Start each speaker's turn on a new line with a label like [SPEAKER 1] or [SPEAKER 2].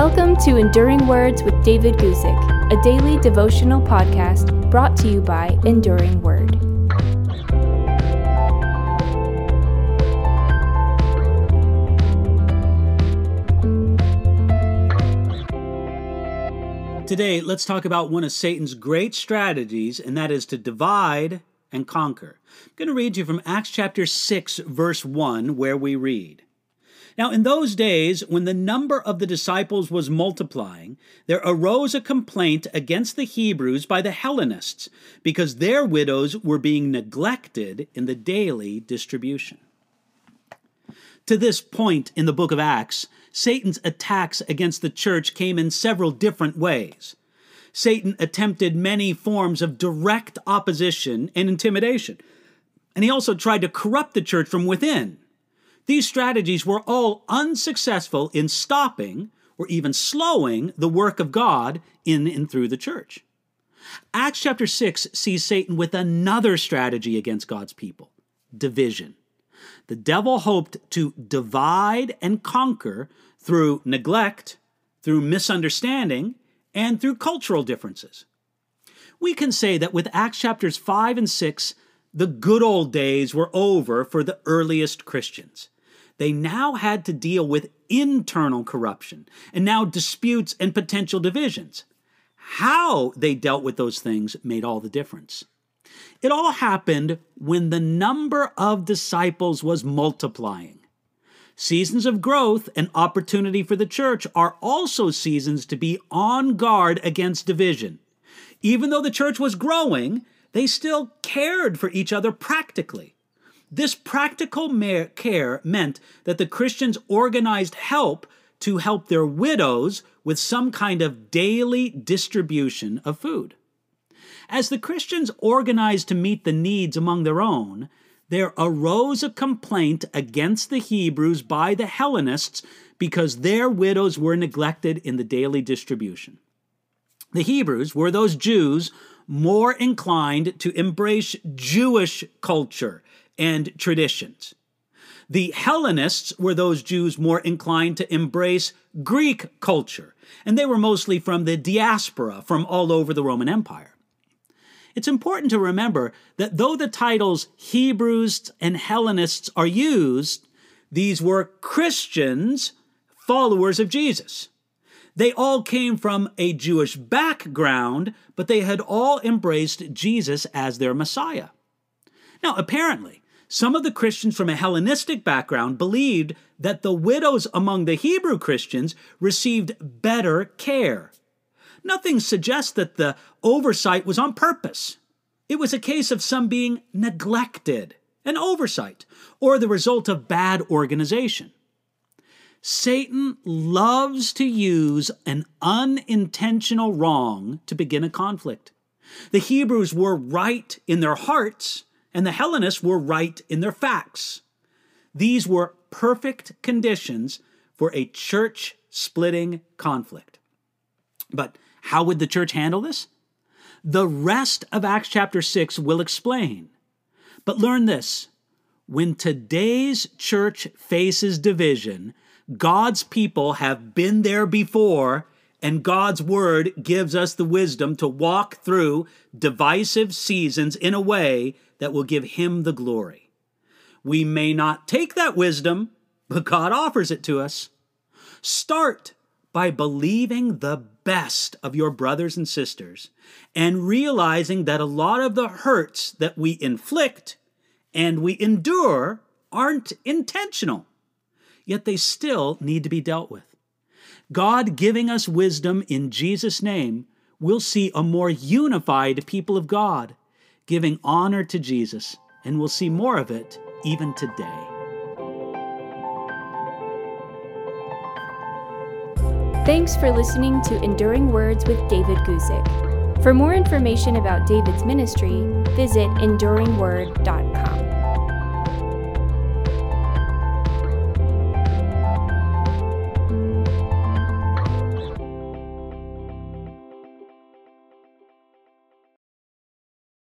[SPEAKER 1] Welcome to Enduring Words with David Guzik, a daily devotional podcast brought to you by Enduring Word.
[SPEAKER 2] Today, let's talk about one of Satan's great strategies, and that is to divide and conquer. I'm going to read you from Acts chapter 6, verse 1, where we read. Now, in those days, when the number of the disciples was multiplying, there arose a complaint against the Hebrews by the Hellenists, because their widows were being neglected in the daily distribution. To this point in the book of Acts, Satan's attacks against the church came in several different ways. Satan attempted many forms of direct opposition and intimidation, and he also tried to corrupt the church from within. These strategies were all unsuccessful in stopping or even slowing the work of God in and through the church. Acts chapter 6 sees Satan with another strategy against God's people division. The devil hoped to divide and conquer through neglect, through misunderstanding, and through cultural differences. We can say that with Acts chapters 5 and 6, the good old days were over for the earliest Christians they now had to deal with internal corruption and now disputes and potential divisions. How they dealt with those things made all the difference. It all happened when the number of disciples was multiplying. Seasons of growth and opportunity for the church are also seasons to be on guard against division. Even though the church was growing, they still cared for each other practically. This practical care meant that the Christians organized help to help their widows with some kind of daily distribution of food. As the Christians organized to meet the needs among their own, there arose a complaint against the Hebrews by the Hellenists because their widows were neglected in the daily distribution. The Hebrews were those Jews more inclined to embrace Jewish culture and traditions. The Hellenists were those Jews more inclined to embrace Greek culture, and they were mostly from the diaspora from all over the Roman Empire. It's important to remember that though the titles Hebrews and Hellenists are used, these were Christians, followers of Jesus. They all came from a Jewish background, but they had all embraced Jesus as their Messiah. Now, apparently, some of the Christians from a Hellenistic background believed that the widows among the Hebrew Christians received better care. Nothing suggests that the oversight was on purpose. It was a case of some being neglected, an oversight, or the result of bad organization. Satan loves to use an unintentional wrong to begin a conflict. The Hebrews were right in their hearts, and the Hellenists were right in their facts. These were perfect conditions for a church splitting conflict. But how would the church handle this? The rest of Acts chapter 6 will explain. But learn this when today's church faces division, God's people have been there before, and God's word gives us the wisdom to walk through divisive seasons in a way that will give him the glory. We may not take that wisdom, but God offers it to us. Start by believing the best of your brothers and sisters and realizing that a lot of the hurts that we inflict and we endure aren't intentional, yet they still need to be dealt with. God giving us wisdom in Jesus' name, we'll see a more unified people of God giving honor to Jesus, and we'll see more of it even today.
[SPEAKER 1] Thanks for listening to Enduring Words with David Guzik. For more information about David's ministry, visit enduringword.com.